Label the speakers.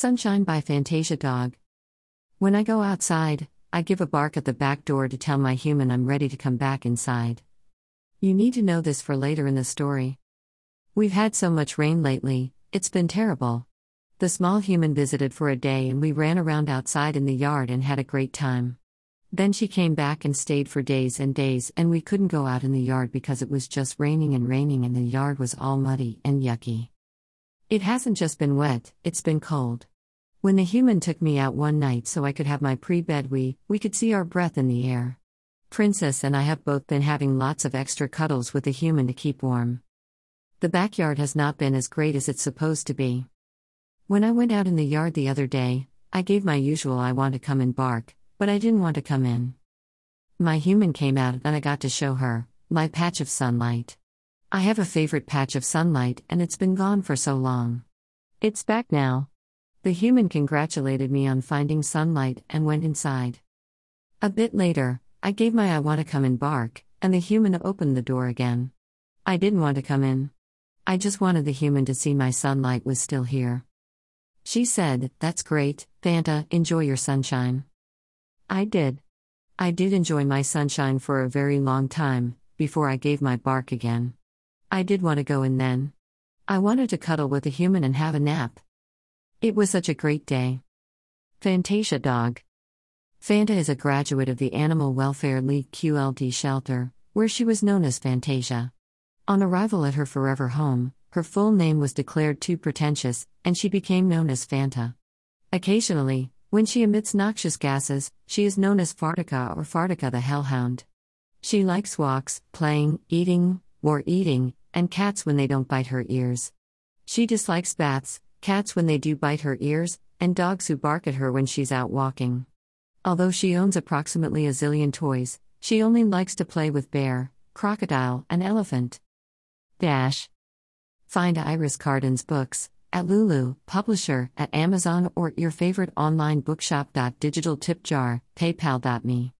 Speaker 1: Sunshine by Fantasia Dog. When I go outside, I give a bark at the back door to tell my human I'm ready to come back inside. You need to know this for later in the story. We've had so much rain lately, it's been terrible. The small human visited for a day and we ran around outside in the yard and had a great time. Then she came back and stayed for days and days, and we couldn't go out in the yard because it was just raining and raining and the yard was all muddy and yucky. It hasn't just been wet, it's been cold. When the human took me out one night so I could have my pre bed wee, we could see our breath in the air. Princess and I have both been having lots of extra cuddles with the human to keep warm. The backyard has not been as great as it's supposed to be. When I went out in the yard the other day, I gave my usual I want to come and bark, but I didn't want to come in. My human came out and I got to show her my patch of sunlight. I have a favorite patch of sunlight and it's been gone for so long. It's back now. The human congratulated me on finding sunlight and went inside. A bit later, I gave my I want to come in bark, and the human opened the door again. I didn't want to come in. I just wanted the human to see my sunlight was still here. She said, That's great, Fanta, enjoy your sunshine. I did. I did enjoy my sunshine for a very long time, before I gave my bark again. I did want to go in then. I wanted to cuddle with a human and have a nap. It was such a great day. Fantasia Dog. Fanta is a graduate of the Animal Welfare League QLD shelter, where she was known as Fantasia. On arrival at her forever home, her full name was declared too pretentious, and she became known as Fanta. Occasionally, when she emits noxious gases, she is known as Fartica or Fartica the Hellhound. She likes walks, playing, eating, or eating, and cats when they don't bite her ears. She dislikes baths, cats when they do bite her ears, and dogs who bark at her when she's out walking. Although she owns approximately a zillion toys, she only likes to play with bear, crocodile, and elephant. Dash. Find Iris Carden's books at Lulu, publisher, at Amazon, or your favorite online bookshop. Digital tip jar, paypal.me.